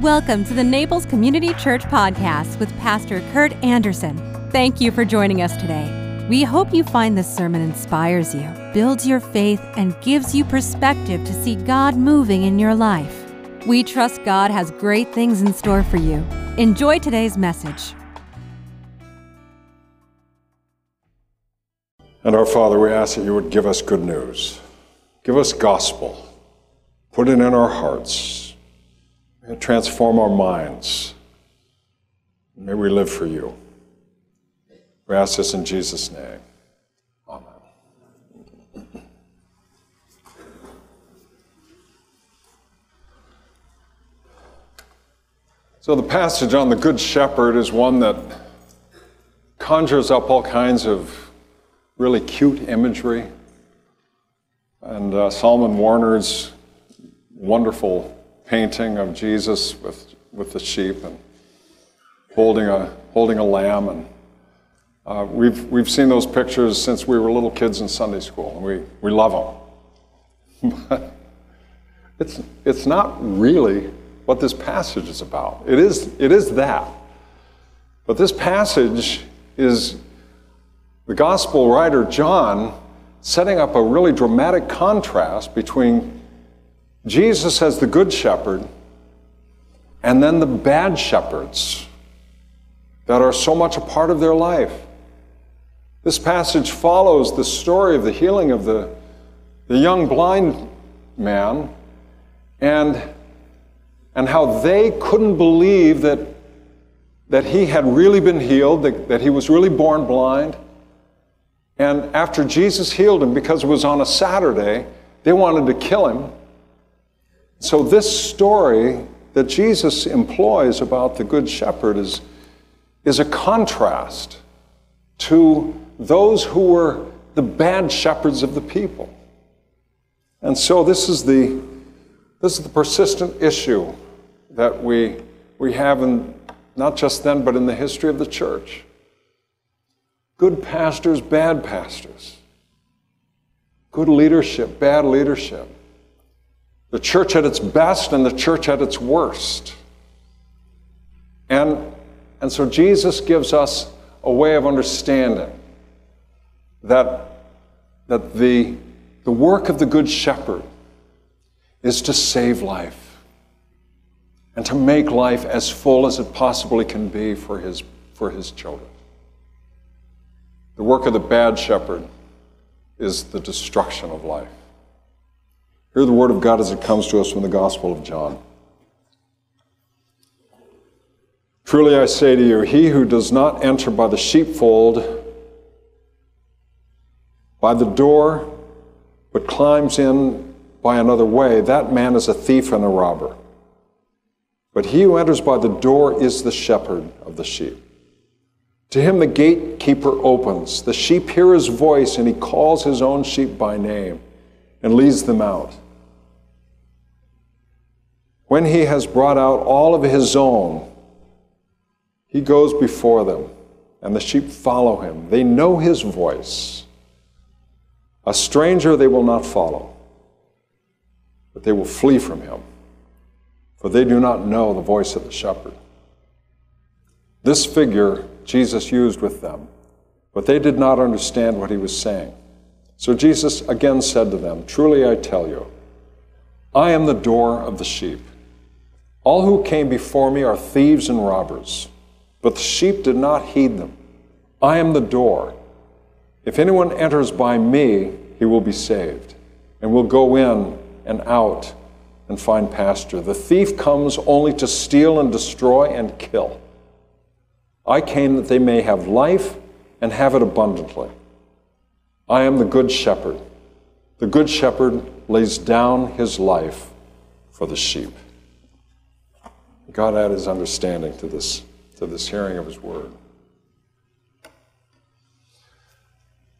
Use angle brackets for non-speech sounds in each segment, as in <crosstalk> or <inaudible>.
Welcome to the Naples Community Church Podcast with Pastor Kurt Anderson. Thank you for joining us today. We hope you find this sermon inspires you, builds your faith, and gives you perspective to see God moving in your life. We trust God has great things in store for you. Enjoy today's message. And our Father, we ask that you would give us good news. Give us gospel. Put it in our hearts. Transform our minds. May we live for you. We ask this in Jesus' name. Amen. So, the passage on the Good Shepherd is one that conjures up all kinds of really cute imagery. And uh, Solomon Warner's wonderful painting of Jesus with, with the sheep and holding a, holding a lamb. And uh, we've, we've seen those pictures since we were little kids in Sunday school, and we, we love them. <laughs> but it's, it's not really what this passage is about. It is, it is that. But this passage is the gospel writer John setting up a really dramatic contrast between Jesus as the good shepherd and then the bad shepherds that are so much a part of their life. This passage follows the story of the healing of the, the young blind man and, and how they couldn't believe that, that he had really been healed, that, that he was really born blind. And after Jesus healed him, because it was on a Saturday, they wanted to kill him. So, this story that Jesus employs about the Good Shepherd is, is a contrast to those who were the bad shepherds of the people. And so, this is the, this is the persistent issue that we, we have in not just then, but in the history of the church. Good pastors, bad pastors, good leadership, bad leadership, the church at its best and the church at its worst. And, and so Jesus gives us a way of understanding that, that the, the work of the Good Shepherd is to save life and to make life as full as it possibly can be for his, for his children. The work of the bad shepherd is the destruction of life. Hear the word of God as it comes to us from the Gospel of John. Truly I say to you, he who does not enter by the sheepfold, by the door, but climbs in by another way, that man is a thief and a robber. But he who enters by the door is the shepherd of the sheep. To him the gatekeeper opens. The sheep hear his voice, and he calls his own sheep by name and leads them out. When he has brought out all of his own, he goes before them, and the sheep follow him. They know his voice. A stranger they will not follow, but they will flee from him, for they do not know the voice of the shepherd. This figure Jesus used with them, but they did not understand what he was saying. So Jesus again said to them, Truly I tell you, I am the door of the sheep. All who came before me are thieves and robbers, but the sheep did not heed them. I am the door. If anyone enters by me, he will be saved, and will go in and out and find pasture. The thief comes only to steal and destroy and kill. I came that they may have life and have it abundantly. I am the good shepherd. The good shepherd lays down his life for the sheep. God add his understanding to this, to this hearing of his word.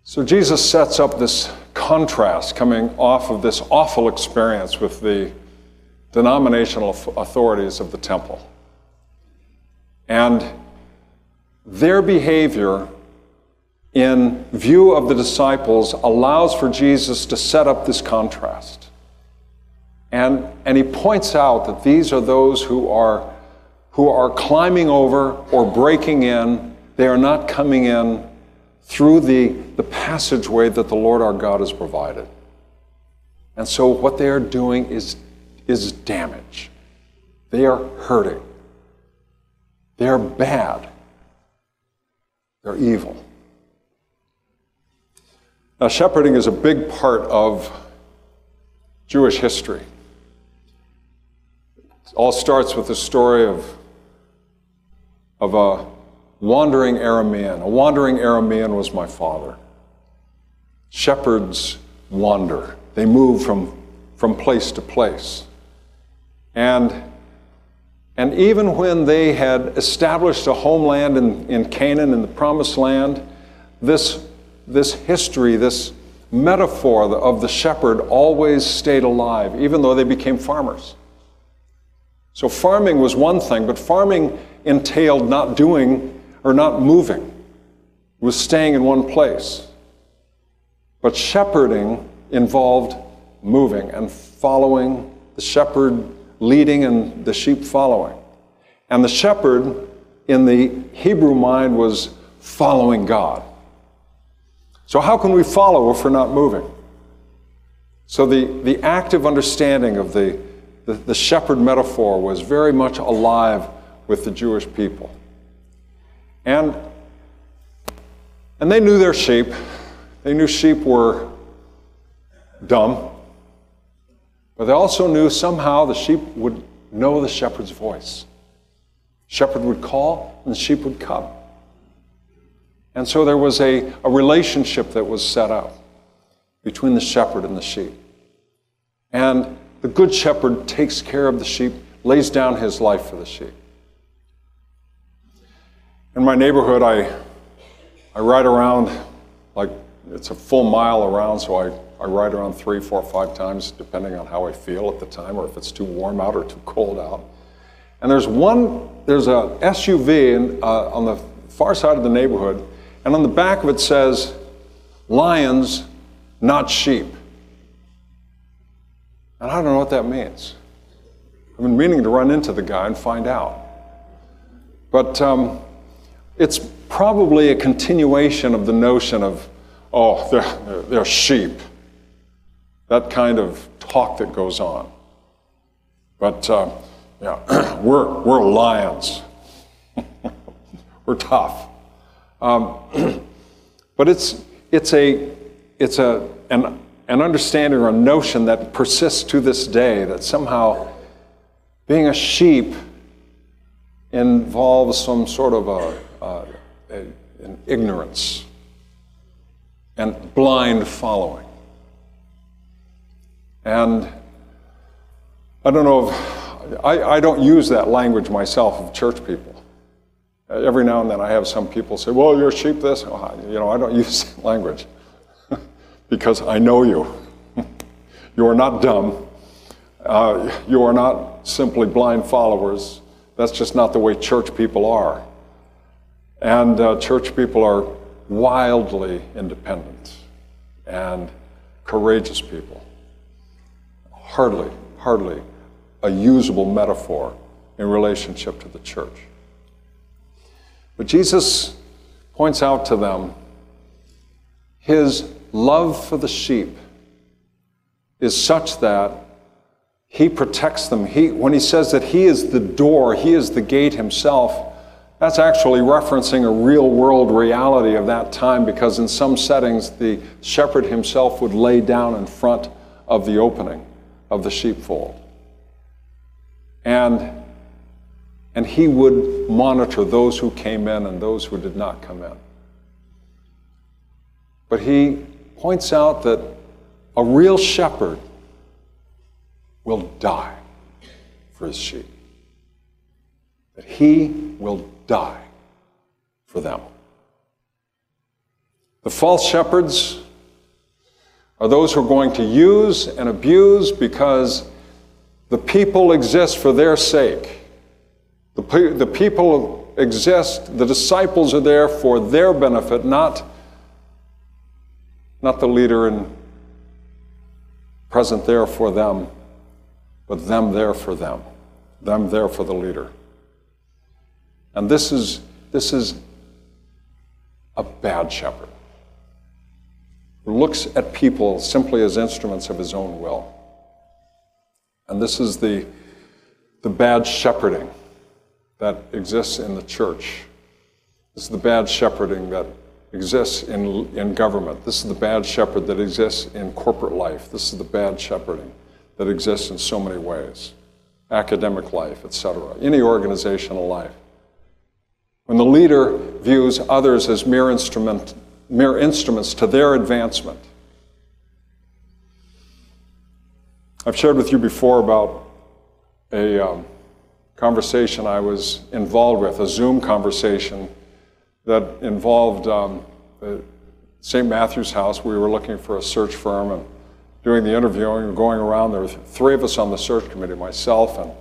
So Jesus sets up this contrast coming off of this awful experience with the denominational authorities of the temple. And their behavior in view of the disciples allows for Jesus to set up this contrast. And, and he points out that these are those who are, who are climbing over or breaking in. They are not coming in through the, the passageway that the Lord our God has provided. And so what they are doing is, is damage. They are hurting. They are bad. They're evil. Now, shepherding is a big part of Jewish history. All starts with the story of, of a wandering Aramean. A wandering Aramean was my father. Shepherds wander, they move from, from place to place. And, and even when they had established a homeland in, in Canaan, in the promised land, this this history, this metaphor of the shepherd always stayed alive, even though they became farmers. So farming was one thing, but farming entailed not doing or not moving, it was staying in one place. But shepherding involved moving and following, the shepherd leading and the sheep following. And the shepherd in the Hebrew mind was following God. So, how can we follow if we're not moving? So, the, the active understanding of the, the, the shepherd metaphor was very much alive with the Jewish people. And, and they knew their sheep. They knew sheep were dumb, but they also knew somehow the sheep would know the shepherd's voice. Shepherd would call, and the sheep would come. And so there was a, a relationship that was set up between the shepherd and the sheep. And the good shepherd takes care of the sheep, lays down his life for the sheep. In my neighborhood, I, I ride around like it's a full mile around, so I, I ride around three, four, five times, depending on how I feel at the time, or if it's too warm out or too cold out. And there's one, there's a SUV in, uh, on the far side of the neighborhood and on the back of it says, lions, not sheep. And I don't know what that means. I've been meaning to run into the guy and find out. But um, it's probably a continuation of the notion of, oh, they're, they're sheep. That kind of talk that goes on. But uh, yeah, <clears throat> we're, we're lions. <laughs> we're tough. Um, <clears throat> but it's, it's, a, it's a, an, an understanding or a notion that persists to this day that somehow being a sheep involves some sort of a, a, a, an ignorance and blind following. And I don't know if, I, I don't use that language myself of church people. Every now and then I have some people say, well, you're a sheep this. You know, I don't <laughs> use that language because I know you. <laughs> you are not dumb. Uh, you are not simply blind followers. That's just not the way church people are. And uh, church people are wildly independent and courageous people. Hardly, hardly a usable metaphor in relationship to the church. But Jesus points out to them his love for the sheep is such that he protects them. He, when he says that he is the door, he is the gate himself, that's actually referencing a real world reality of that time because in some settings the shepherd himself would lay down in front of the opening of the sheepfold. And and he would monitor those who came in and those who did not come in. But he points out that a real shepherd will die for his sheep, that he will die for them. The false shepherds are those who are going to use and abuse because the people exist for their sake the, the people exist, the disciples are there for their benefit, not, not the leader and present there for them but them there for them, them there for the leader. And this is, this is a bad shepherd who looks at people simply as instruments of his own will. And this is the, the bad shepherding that exists in the church. This is the bad shepherding that exists in, in government. This is the bad shepherd that exists in corporate life. This is the bad shepherding that exists in so many ways academic life, etc., any organizational life. When the leader views others as mere, instrument, mere instruments to their advancement. I've shared with you before about a um, conversation I was involved with, a Zoom conversation that involved um, St. Matthew's House. We were looking for a search firm and doing the interviewing and going around. There were three of us on the search committee myself and,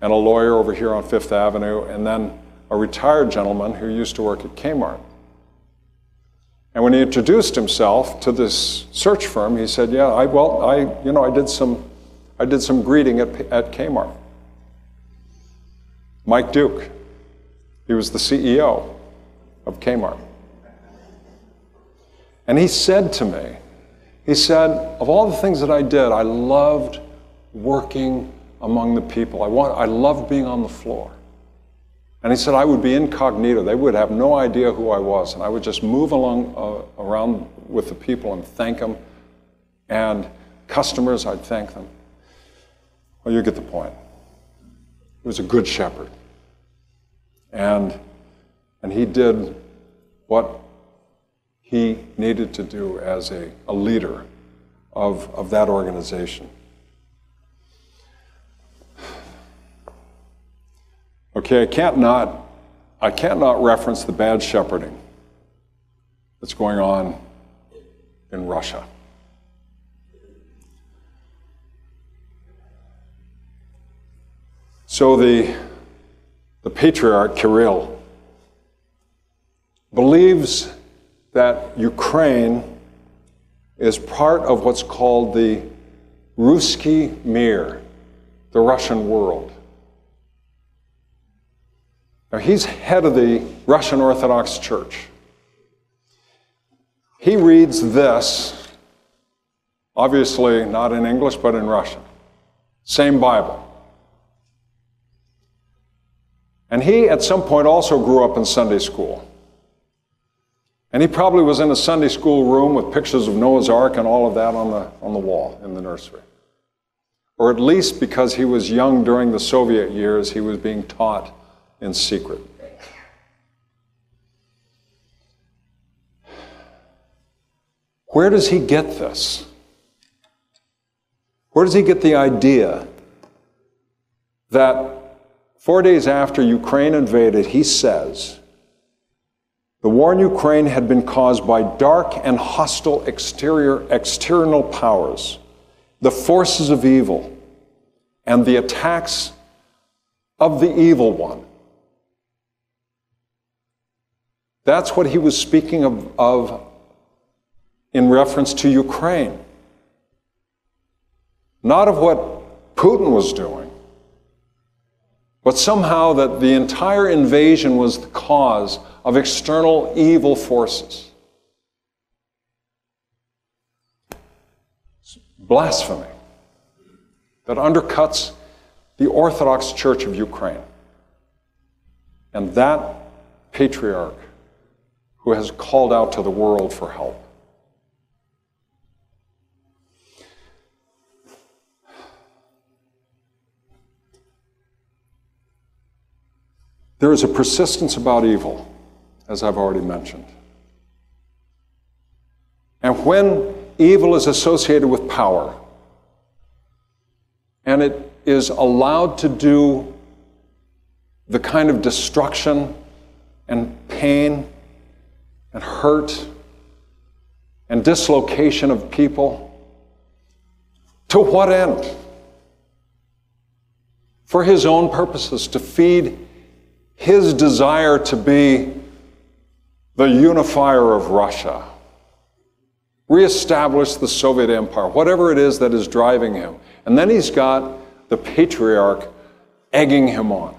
and a lawyer over here on Fifth Avenue, and then a retired gentleman who used to work at Kmart. And when he introduced himself to this search firm, he said, "Yeah, I well, I you know, I did some, I did some greeting at, at Kmart." Mike Duke, he was the CEO of Kmart, and he said to me, he said, "Of all the things that I did, I loved working among the people. I want, I loved being on the floor." And he said, I would be incognito. They would have no idea who I was. And I would just move along uh, around with the people and thank them. And customers, I'd thank them. Well, you get the point. He was a good shepherd. And, and he did what he needed to do as a, a leader of, of that organization. Okay, I can't not, I can't not reference the bad shepherding that's going on in Russia. So the, the patriarch Kirill believes that Ukraine is part of what's called the Ruski Mir, the Russian world. Now, he's head of the Russian Orthodox Church. He reads this, obviously not in English, but in Russian. Same Bible. And he, at some point, also grew up in Sunday school. And he probably was in a Sunday school room with pictures of Noah's Ark and all of that on the, on the wall in the nursery. Or at least because he was young during the Soviet years, he was being taught in secret. Where does he get this? Where does he get the idea that four days after Ukraine invaded, he says, the war in Ukraine had been caused by dark and hostile exterior external powers, the forces of evil, and the attacks of the evil one. That's what he was speaking of, of in reference to Ukraine. Not of what Putin was doing, but somehow that the entire invasion was the cause of external evil forces. Blasphemy that undercuts the Orthodox Church of Ukraine. And that patriarch who has called out to the world for help. There is a persistence about evil, as I've already mentioned. And when evil is associated with power, and it is allowed to do the kind of destruction and pain and hurt and dislocation of people. To what end? For his own purposes, to feed his desire to be the unifier of Russia, reestablish the Soviet Empire, whatever it is that is driving him. And then he's got the patriarch egging him on.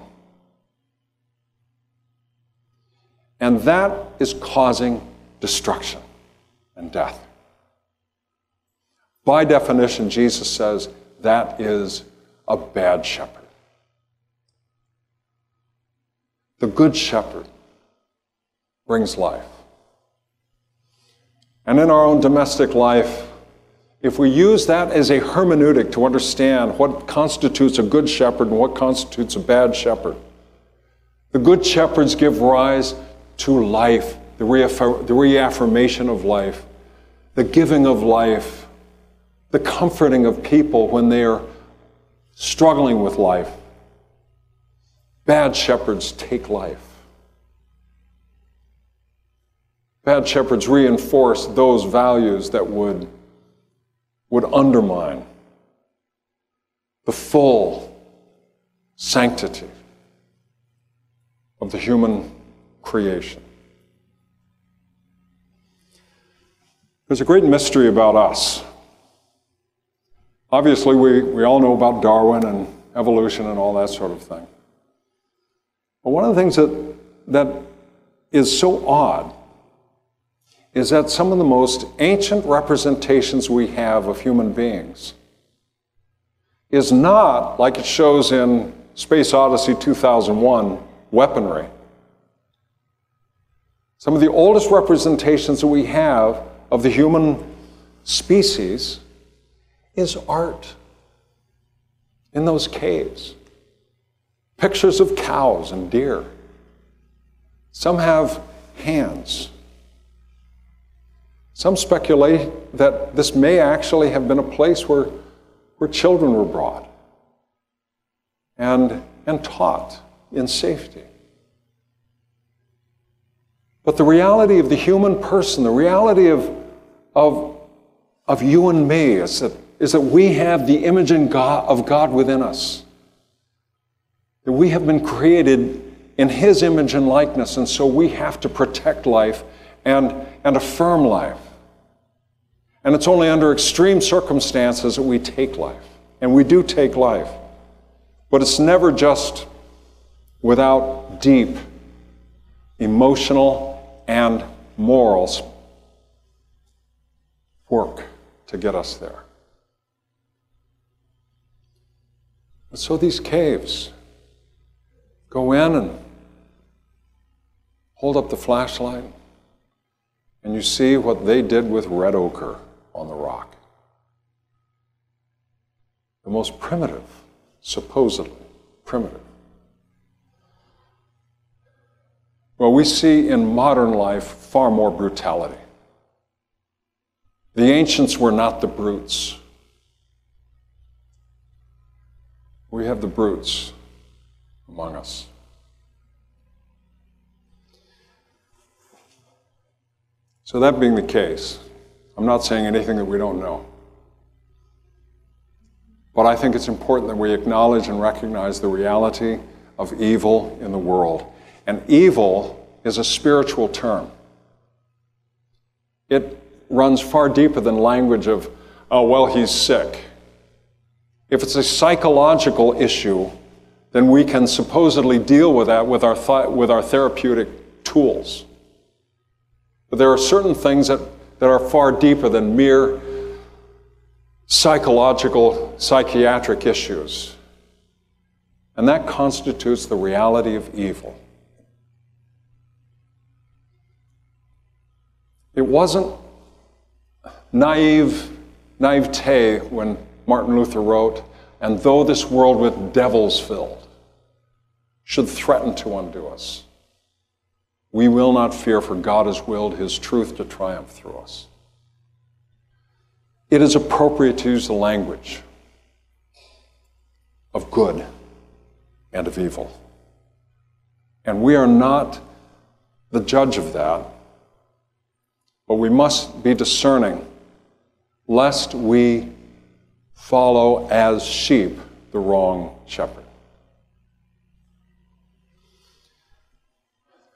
And that is causing destruction and death. By definition, Jesus says that is a bad shepherd. The good shepherd brings life. And in our own domestic life, if we use that as a hermeneutic to understand what constitutes a good shepherd and what constitutes a bad shepherd, the good shepherds give rise to life, the, reaffirm, the reaffirmation of life, the giving of life, the comforting of people when they are struggling with life. Bad shepherds take life. Bad shepherds reinforce those values that would, would undermine the full sanctity of the human creation. There's a great mystery about us. Obviously, we, we all know about Darwin and evolution and all that sort of thing. But one of the things that, that is so odd is that some of the most ancient representations we have of human beings is not, like it shows in Space Odyssey 2001, weaponry. Some of the oldest representations that we have of the human species is art in those caves. Pictures of cows and deer. Some have hands. Some speculate that this may actually have been a place where, where children were brought and, and taught in safety. But the reality of the human person, the reality of, of, of you and me, is that, is that we have the image God, of God within us. That we have been created in His image and likeness, and so we have to protect life and, and affirm life. And it's only under extreme circumstances that we take life. And we do take life. But it's never just without deep emotional and morals work to get us there. So these caves go in and hold up the flashlight, and you see what they did with red ochre on the rock. The most primitive, supposedly primitive. Well, we see in modern life far more brutality. The ancients were not the brutes. We have the brutes among us. So, that being the case, I'm not saying anything that we don't know. But I think it's important that we acknowledge and recognize the reality of evil in the world. And evil is a spiritual term. It runs far deeper than language of, oh, well, he's sick. If it's a psychological issue, then we can supposedly deal with that with our, th- with our therapeutic tools. But there are certain things that that are far deeper than mere psychological, psychiatric issues. And that constitutes the reality of evil. It wasn't naive naivete when Martin Luther wrote, and though this world with devils filled should threaten to undo us. We will not fear, for God has willed his truth to triumph through us. It is appropriate to use the language of good and of evil. And we are not the judge of that, but we must be discerning lest we follow as sheep the wrong shepherd.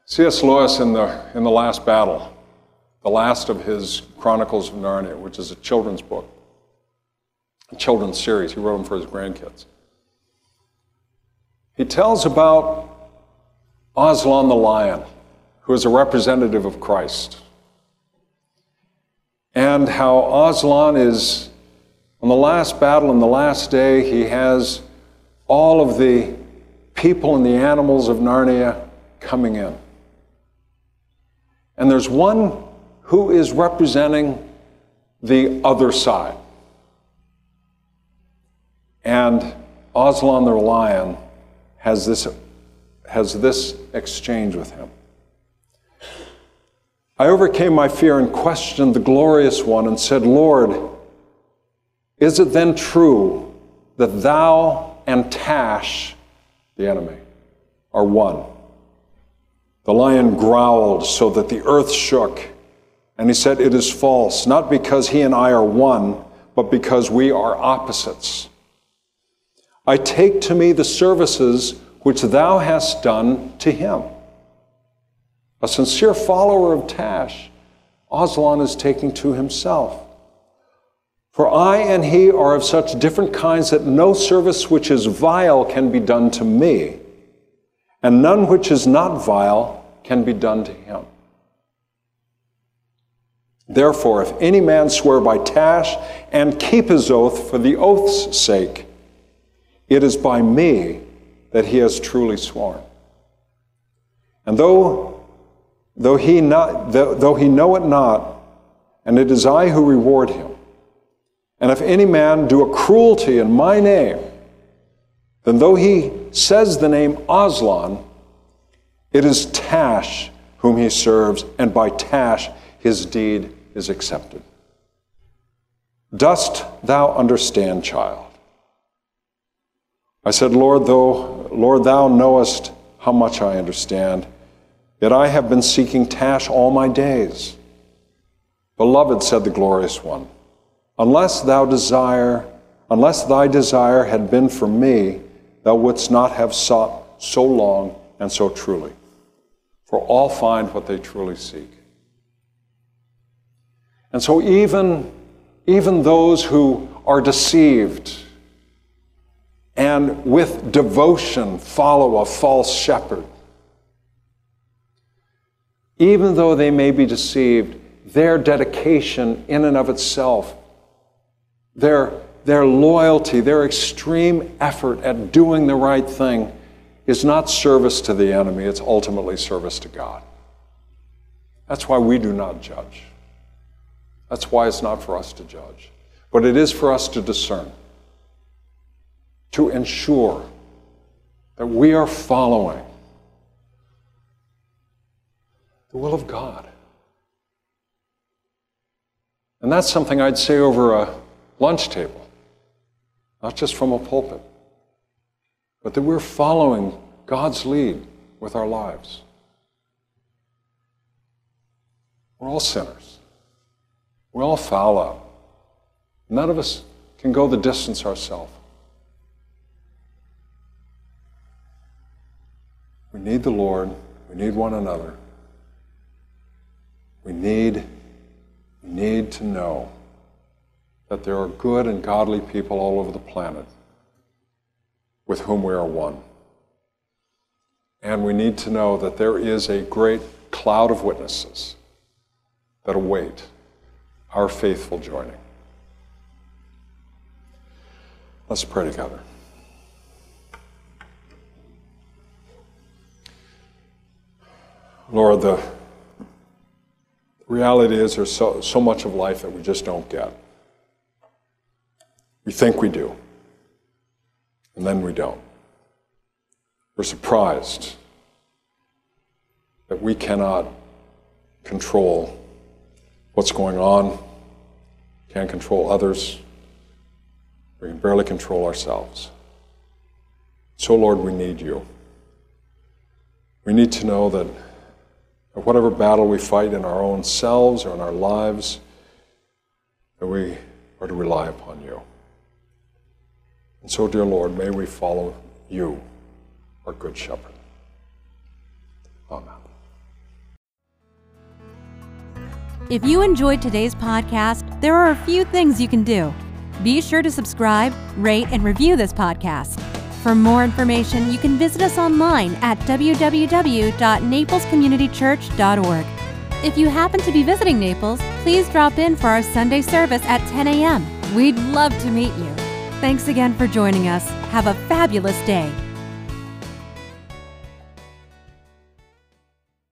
C.S. Lewis, in the, in the Last Battle, the last of his Chronicles of Narnia, which is a children's book, a children's series, he wrote them for his grandkids. he tells about Aslan the lion, who is a representative of Christ, and how Aslan is, on the last battle, in the last day, he has all of the people and the animals of Narnia coming in. And there's one who is representing the other side. And Aslan the lion has this, has this exchange with him. I overcame my fear and questioned the glorious one and said, Lord, is it then true that thou and Tash, the enemy, are one? The lion growled so that the earth shook. And he said, It is false, not because he and I are one, but because we are opposites. I take to me the services which thou hast done to him. A sincere follower of Tash, Aslan is taking to himself. For I and he are of such different kinds that no service which is vile can be done to me, and none which is not vile can be done to him. Therefore, if any man swear by Tash and keep his oath for the oath's sake, it is by me that he has truly sworn. And though, though, he, not, though he know it not, and it is I who reward him, and if any man do a cruelty in my name, then though he says the name Aslan, it is Tash whom he serves, and by Tash his deed is accepted. Dost thou understand, child? I said, Lord, though, Lord, thou knowest how much I understand, yet I have been seeking Tash all my days. Beloved, said the glorious one, unless thou desire, unless thy desire had been for me, thou wouldst not have sought so long and so truly. For all find what they truly seek. And so even, even those who are deceived and with devotion follow a false shepherd, even though they may be deceived, their dedication in and of itself, their, their loyalty, their extreme effort at doing the right thing is not service to the enemy, it's ultimately service to God. That's why we do not judge. That's why it's not for us to judge. But it is for us to discern, to ensure that we are following the will of God. And that's something I'd say over a lunch table, not just from a pulpit, but that we're following God's lead with our lives. We're all sinners. We all foul up. None of us can go the distance ourselves. We need the Lord. We need one another. We need, we need to know that there are good and godly people all over the planet with whom we are one. And we need to know that there is a great cloud of witnesses that await our faithful joining. Let's pray together. Lord, the reality is there's so, so much of life that we just don't get. We think we do, and then we don't. We're surprised that we cannot control what's going on, can't control others, we can barely control ourselves. So, Lord, we need you. We need to know that whatever battle we fight in our own selves or in our lives, that we are to rely upon you. And so, dear Lord, may we follow you, our Good Shepherd. Amen. If you enjoyed today's podcast, there are a few things you can do. Be sure to subscribe, rate, and review this podcast. For more information, you can visit us online at www.naplescommunitychurch.org. If you happen to be visiting Naples, please drop in for our Sunday service at 10 a.m. We'd love to meet you. Thanks again for joining us. Have a fabulous day.